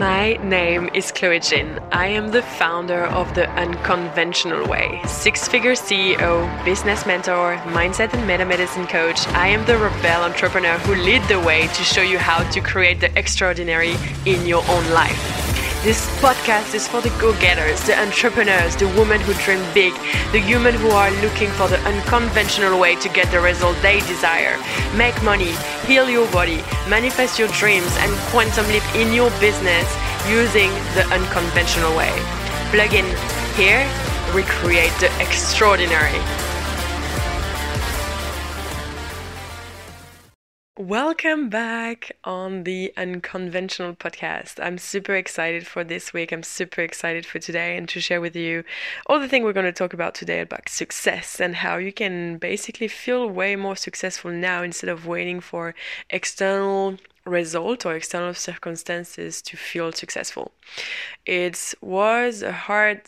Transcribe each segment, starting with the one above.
My name is Chloe Jin. I am the founder of The Unconventional Way, six figure CEO, business mentor, mindset and meta medicine coach. I am the rebel entrepreneur who lead the way to show you how to create the extraordinary in your own life. This podcast is for the go getters, the entrepreneurs, the women who dream big, the human who are looking for the unconventional way to get the result they desire. Make money, heal your body, manifest your dreams, and quantum leap in your business using the unconventional way. Plug in here, recreate the extraordinary. Welcome back on the Unconventional Podcast. I'm super excited for this week. I'm super excited for today and to share with you all the things we're going to talk about today about success and how you can basically feel way more successful now instead of waiting for external result or external circumstances to feel successful. It was a hard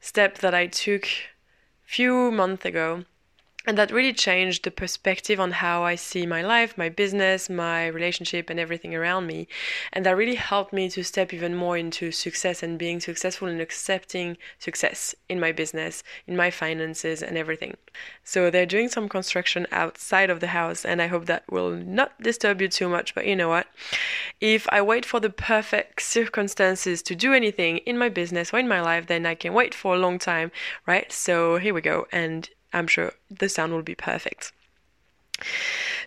step that I took few months ago and that really changed the perspective on how I see my life, my business, my relationship, and everything around me. And that really helped me to step even more into success and being successful and accepting success in my business, in my finances, and everything. So they're doing some construction outside of the house, and I hope that will not disturb you too much. But you know what? If I wait for the perfect circumstances to do anything in my business or in my life, then I can wait for a long time, right? So here we go. And I'm sure the sound will be perfect.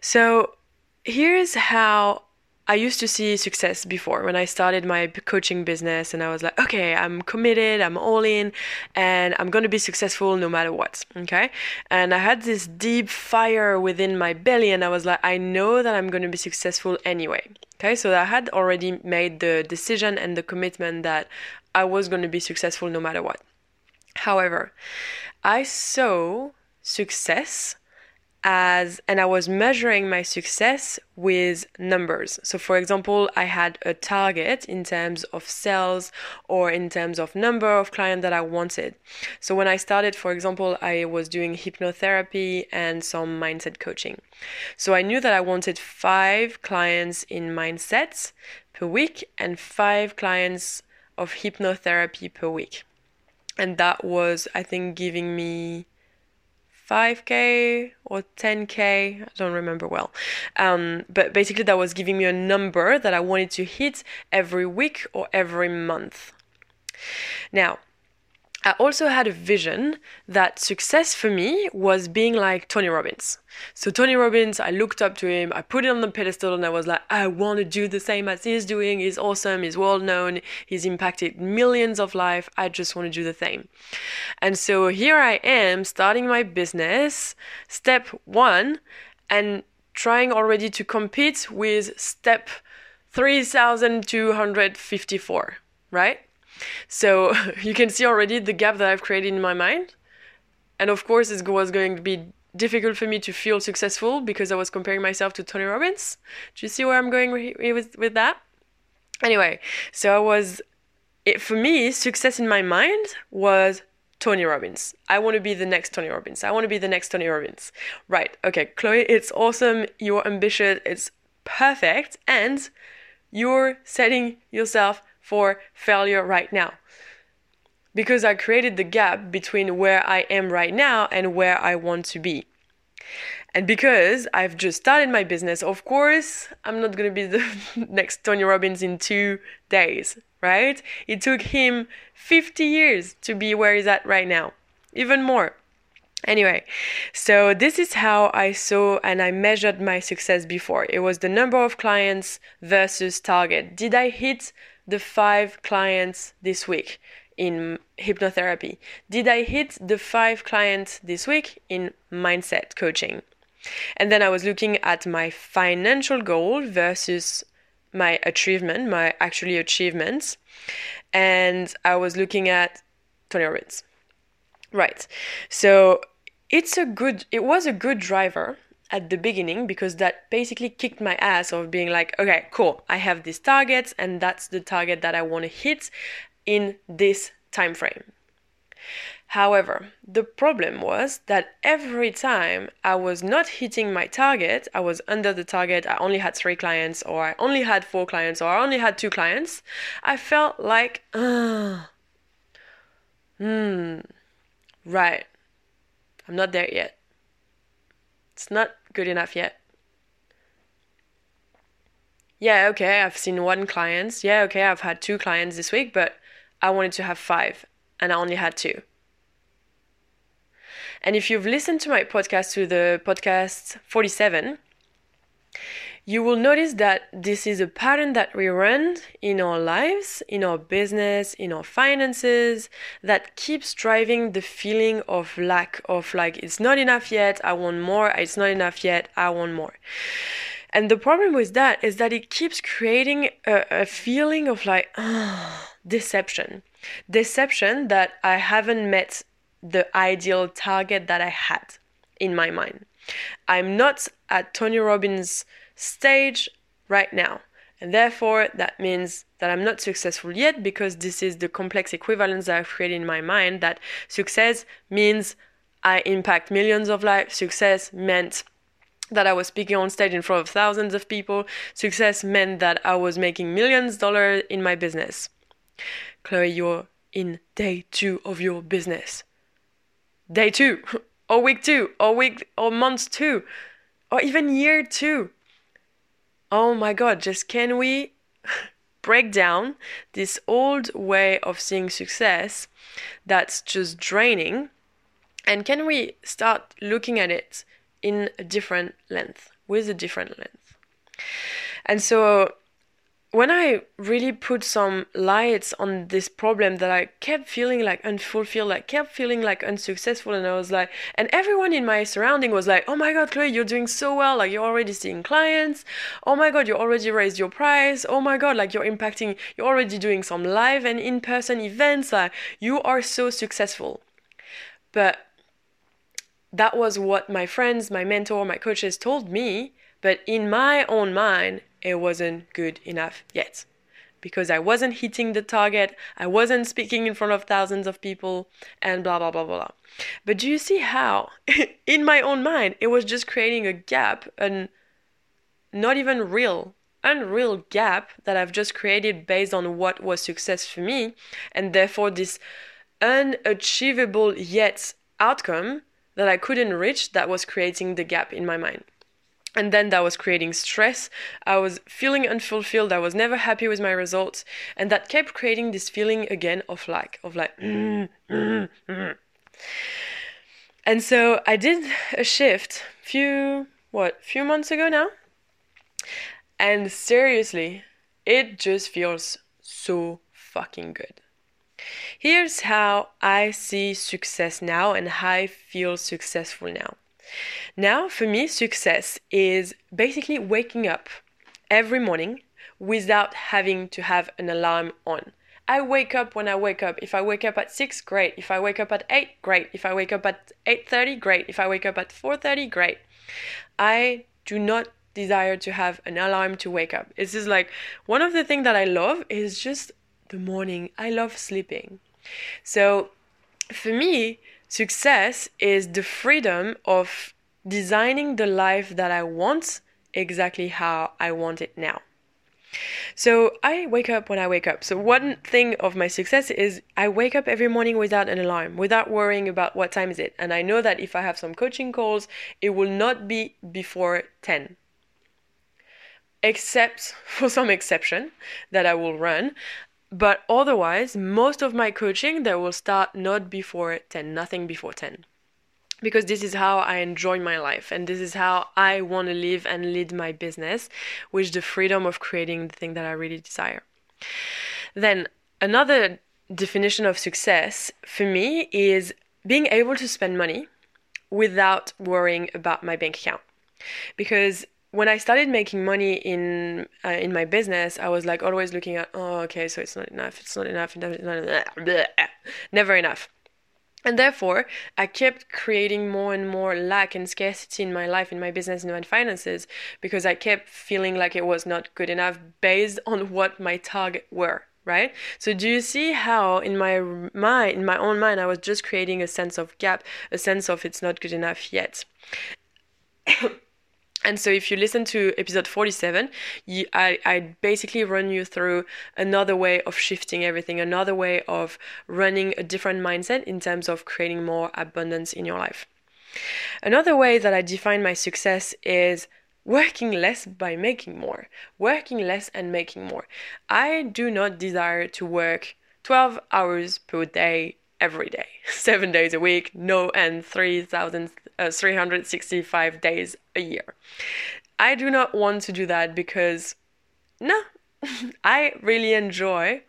So here's how I used to see success before when I started my coaching business, and I was like, okay, I'm committed, I'm all in, and I'm going to be successful no matter what. Okay. And I had this deep fire within my belly, and I was like, I know that I'm going to be successful anyway. Okay. So I had already made the decision and the commitment that I was going to be successful no matter what. However, I saw success as and I was measuring my success with numbers. So for example, I had a target in terms of sales or in terms of number of clients that I wanted. So when I started, for example, I was doing hypnotherapy and some mindset coaching. So I knew that I wanted 5 clients in mindsets per week and 5 clients of hypnotherapy per week. And that was I think giving me 5k or 10k i don't remember well. Um, but basically that was giving me a number that i wanted to hit every week or every month. Now I also had a vision that success for me was being like Tony Robbins. So Tony Robbins, I looked up to him, I put it on the pedestal and I was like, I want to do the same as he's doing. He's awesome, he's well known, he's impacted millions of lives. I just want to do the same. And so here I am starting my business, step 1 and trying already to compete with step 3254, right? So you can see already the gap that I've created in my mind. And of course, it was going to be difficult for me to feel successful because I was comparing myself to Tony Robbins. Do you see where I'm going with, with that? Anyway, so I was, it, for me, success in my mind was Tony Robbins. I want to be the next Tony Robbins. I want to be the next Tony Robbins. Right. Okay, Chloe, it's awesome. You're ambitious. It's perfect. And you're setting yourself for failure right now. Because I created the gap between where I am right now and where I want to be. And because I've just started my business, of course, I'm not going to be the next Tony Robbins in two days, right? It took him 50 years to be where he's at right now, even more. Anyway, so this is how I saw and I measured my success before. It was the number of clients versus target. Did I hit the five clients this week in hypnotherapy? Did I hit the five clients this week in mindset coaching? And then I was looking at my financial goal versus my achievement, my actually achievements. And I was looking at Tony Robbins. Right. So it's a good, it was a good driver at the beginning because that basically kicked my ass of being like, okay, cool, I have these targets and that's the target that I want to hit in this time frame. However, the problem was that every time I was not hitting my target, I was under the target, I only had three clients, or I only had four clients, or I only had two clients, I felt like, ah, hmm, right, I'm not there yet. It's not good enough yet. Yeah, okay, I've seen one client. Yeah, okay, I've had two clients this week, but I wanted to have five, and I only had two. And if you've listened to my podcast, to the podcast 47, you will notice that this is a pattern that we run in our lives, in our business, in our finances, that keeps driving the feeling of lack of like, it's not enough yet, I want more, it's not enough yet, I want more. And the problem with that is that it keeps creating a, a feeling of like, oh, deception. Deception that I haven't met the ideal target that I had in my mind. I'm not at Tony Robbins' stage right now. And therefore, that means that I'm not successful yet because this is the complex equivalence that I've created in my mind that success means I impact millions of lives. Success meant that I was speaking on stage in front of thousands of people. Success meant that I was making millions of dollars in my business. Chloe, you're in day two of your business day two, or week two, or week or month two, or even year two. Oh my god, just can we break down this old way of seeing success that's just draining? And can we start looking at it in a different length, with a different length? And so when I really put some lights on this problem that I kept feeling like unfulfilled, like kept feeling like unsuccessful, and I was like, and everyone in my surrounding was like, oh my god, Chloe, you're doing so well, like you're already seeing clients, oh my god, you already raised your price, oh my god, like you're impacting, you're already doing some live and in person events, like you are so successful. But that was what my friends, my mentor, my coaches told me, but in my own mind, it wasn't good enough yet because I wasn't hitting the target, I wasn't speaking in front of thousands of people, and blah blah blah blah. But do you see how, in my own mind, it was just creating a gap, and not even real, unreal gap that I've just created based on what was success for me, and therefore this unachievable yet outcome that I couldn't reach that was creating the gap in my mind and then that was creating stress. I was feeling unfulfilled. I was never happy with my results. And that kept creating this feeling again of lack of like and so i did a shift few what few months ago now. And seriously it just feels so fucking good. Here's how i see success now and how i feel successful now now, for me, success is basically waking up every morning without having to have an alarm on. I wake up when I wake up. If I wake up at 6, great. If I wake up at 8, great. If I wake up at 8:30, great. If I wake up at 4:30, great. I do not desire to have an alarm to wake up. It's just like one of the things that I love is just the morning. I love sleeping. So for me, Success is the freedom of designing the life that I want exactly how I want it now. So I wake up when I wake up. So one thing of my success is I wake up every morning without an alarm, without worrying about what time is it. And I know that if I have some coaching calls, it will not be before 10. Except for some exception that I will run but otherwise most of my coaching they will start not before 10 nothing before 10 because this is how I enjoy my life and this is how I want to live and lead my business with the freedom of creating the thing that I really desire. Then another definition of success for me is being able to spend money without worrying about my bank account. Because when I started making money in uh, in my business, I was like always looking at, oh, okay, so it's not enough, it's not enough, it's not enough, never enough. And therefore, I kept creating more and more lack and scarcity in my life, in my business, in my finances, because I kept feeling like it was not good enough based on what my target were, right so do you see how in my mind in my own mind i was just creating a sense of gap a sense of it's not good enough yet and so if you listen to episode 47 you, I, I basically run you through another way of shifting everything another way of running a different mindset in terms of creating more abundance in your life. Another way that i define my success is working less by making more working less and making more. I do not desire to work 12 hours per day every day, seven days a week, no, and 3,365 uh, days a year. I do not want to do that because, no, I really enjoy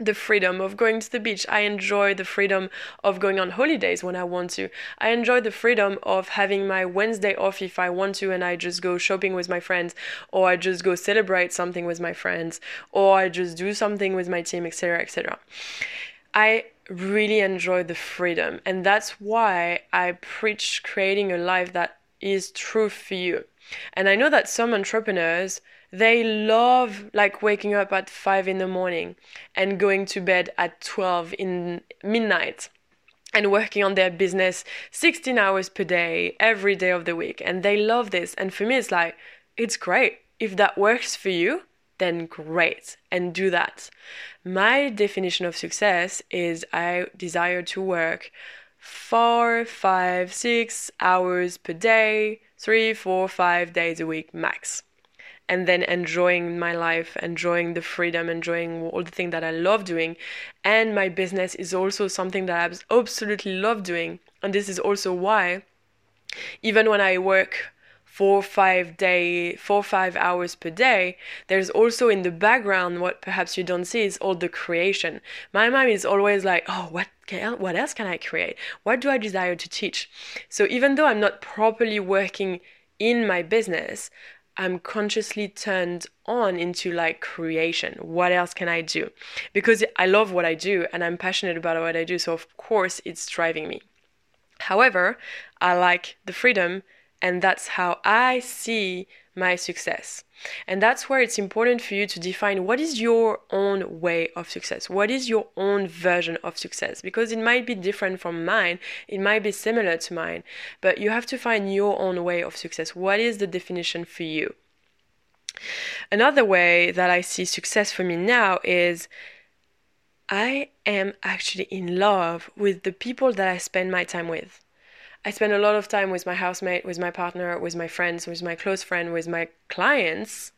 the freedom of going to the beach. I enjoy the freedom of going on holidays when I want to. I enjoy the freedom of having my Wednesday off if I want to and I just go shopping with my friends or I just go celebrate something with my friends or I just do something with my team, etc., etc. I really enjoy the freedom. And that's why I preach creating a life that is true for you. And I know that some entrepreneurs, they love like waking up at 5 in the morning and going to bed at 12 in midnight and working on their business 16 hours per day every day of the week and they love this and for me it's like it's great if that works for you then great and do that. My definition of success is I desire to work four, five, six hours per day, three, four, five days a week max. And then enjoying my life, enjoying the freedom, enjoying all the things that I love doing. And my business is also something that I absolutely love doing. And this is also why, even when I work four five day four five hours per day there's also in the background what perhaps you don't see is all the creation. My mind is always like oh what what else can i create? What do i desire to teach? So even though i'm not properly working in my business i'm consciously turned on into like creation. What else can i do? Because i love what i do and i'm passionate about what i do so of course it's driving me. However i like the freedom and that's how I see my success. And that's where it's important for you to define what is your own way of success? What is your own version of success? Because it might be different from mine, it might be similar to mine, but you have to find your own way of success. What is the definition for you? Another way that I see success for me now is I am actually in love with the people that I spend my time with. I spend a lot of time with my housemate, with my partner, with my friends, with my close friend, with my clients.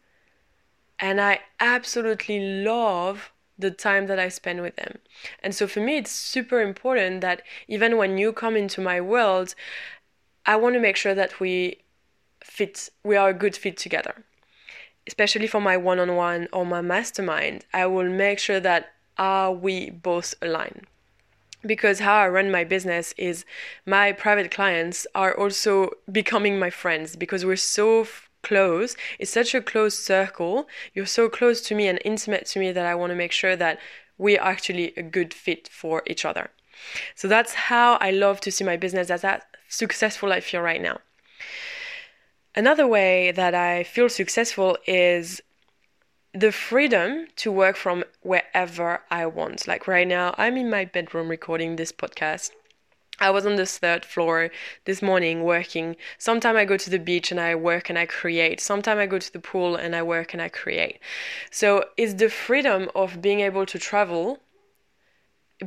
And I absolutely love the time that I spend with them. And so for me, it's super important that even when you come into my world, I want to make sure that we fit, we are a good fit together. Especially for my one on one or my mastermind, I will make sure that are we both aligned because how I run my business is my private clients are also becoming my friends because we're so f- close. It's such a close circle. You're so close to me and intimate to me that I want to make sure that we're actually a good fit for each other. So that's how I love to see my business as that successful I feel right now. Another way that I feel successful is the freedom to work from wherever I want. Like right now, I'm in my bedroom recording this podcast. I was on this third floor this morning working. Sometimes I go to the beach and I work and I create. Sometimes I go to the pool and I work and I create. So it's the freedom of being able to travel,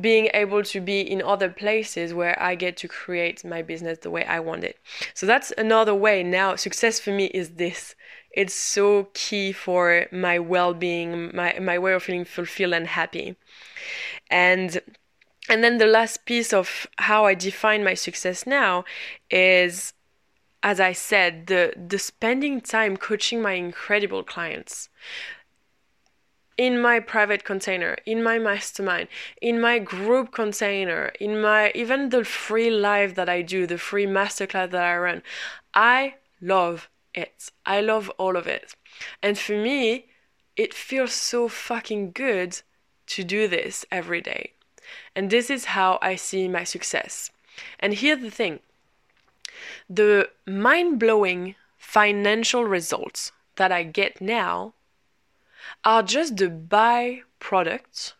being able to be in other places where I get to create my business the way I want it. So that's another way now. Success for me is this it's so key for my well-being my my way of feeling fulfilled and happy and and then the last piece of how i define my success now is as i said the the spending time coaching my incredible clients in my private container, in my mastermind, in my group container, in my even the free live that I do, the free masterclass that I run. I love it. I love all of it. And for me, it feels so fucking good to do this every day. And this is how I see my success. And here's the thing the mind blowing financial results that I get now are just the byproduct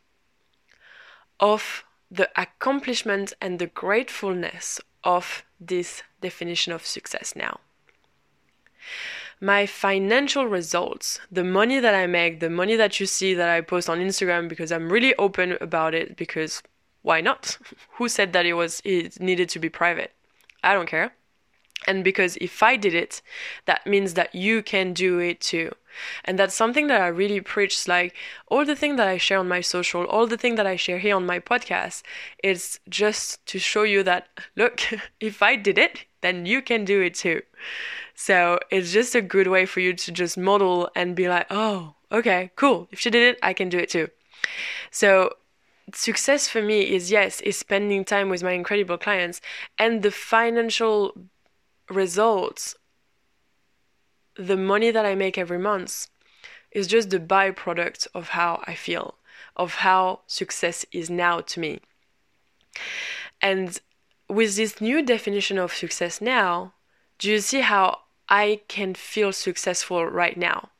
of the accomplishment and the gratefulness of this definition of success now. My financial results, the money that I make, the money that you see that I post on Instagram because I'm really open about it because why not? Who said that it was it needed to be private? I don't care. And because if I did it, that means that you can do it too. And that's something that I really preach. Like all the things that I share on my social, all the things that I share here on my podcast, is just to show you that look, if I did it, then you can do it too. So it's just a good way for you to just model and be like, oh, okay, cool. If she did it, I can do it too. So success for me is yes, is spending time with my incredible clients and the financial results the money that I make every month is just the byproduct of how I feel, of how success is now to me. And with this new definition of success now, do you see how I can feel successful right now?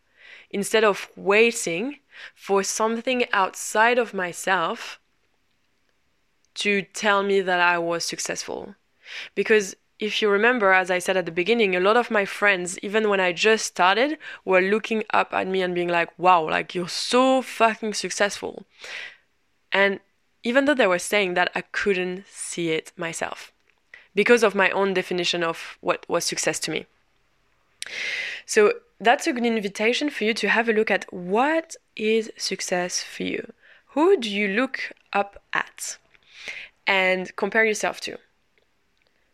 Instead of waiting for something outside of myself to tell me that I was successful. Because if you remember, as I said at the beginning, a lot of my friends, even when I just started, were looking up at me and being like, wow, like you're so fucking successful. And even though they were saying that, I couldn't see it myself because of my own definition of what was success to me. So that's a good invitation for you to have a look at what is success for you. Who do you look up at and compare yourself to?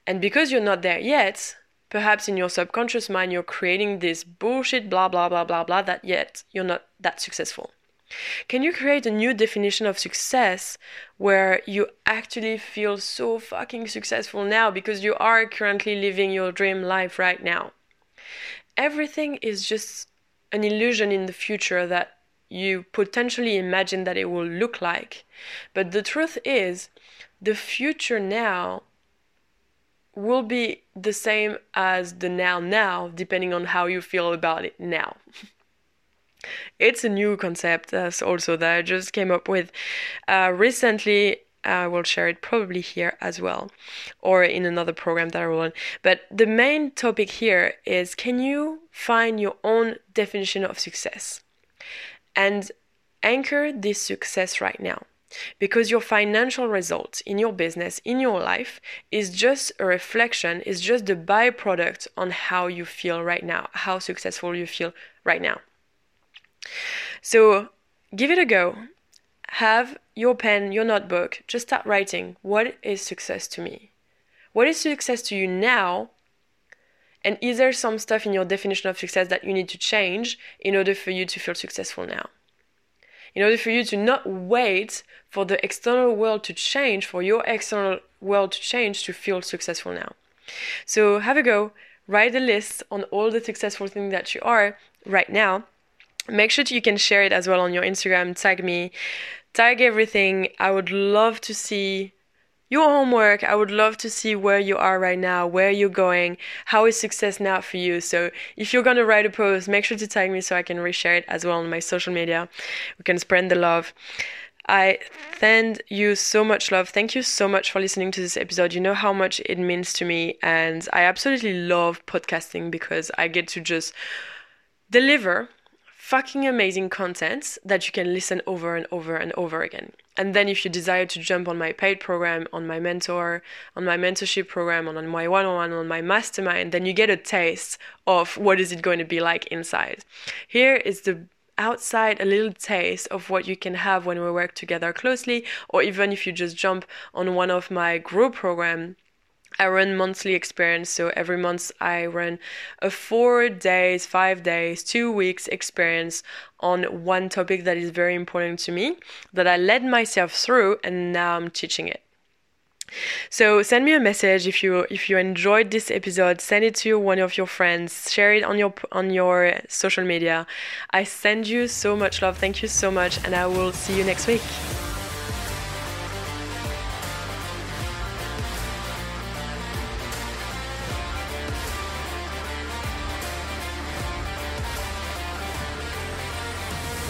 And because you're not there yet, perhaps in your subconscious mind, you're creating this bullshit, blah, blah, blah, blah, blah, that yet you're not that successful. Can you create a new definition of success where you actually feel so fucking successful now because you are currently living your dream life right now? Everything is just an illusion in the future that you potentially imagine that it will look like. But the truth is, the future now will be the same as the now now, depending on how you feel about it now. it's a new concept as also that I just came up with uh, recently. I will share it probably here as well, or in another program that I will run. But the main topic here is can you find your own definition of success and anchor this success right now? because your financial results in your business in your life is just a reflection is just the byproduct on how you feel right now how successful you feel right now so give it a go. Have your pen your notebook just start writing what is success to me? What is success to you now? And is there some stuff in your definition of success that you need to change in order for you to feel successful now? In order for you to not wait for the external world to change, for your external world to change to feel successful now. So have a go, write a list on all the successful things that you are right now. Make sure you can share it as well on your Instagram, tag me, tag everything. I would love to see your homework. I would love to see where you are right now, where you're going, how is success now for you. So if you're gonna write a post, make sure to tag me so I can reshare it as well on my social media. We can spread the love. I send you so much love. Thank you so much for listening to this episode. You know how much it means to me, and I absolutely love podcasting because I get to just deliver fucking amazing content that you can listen over and over and over again. And then if you desire to jump on my paid program, on my mentor, on my mentorship program, on my one-on-one, on my mastermind, then you get a taste of what is it going to be like inside. Here is the outside a little taste of what you can have when we work together closely or even if you just jump on one of my group program I run monthly experience. So every month I run a four days, five days, two weeks experience on one topic that is very important to me that I led myself through and now I'm teaching it. So send me a message if you if you enjoyed this episode. Send it to one of your friends. Share it on your on your social media. I send you so much love. Thank you so much, and I will see you next week.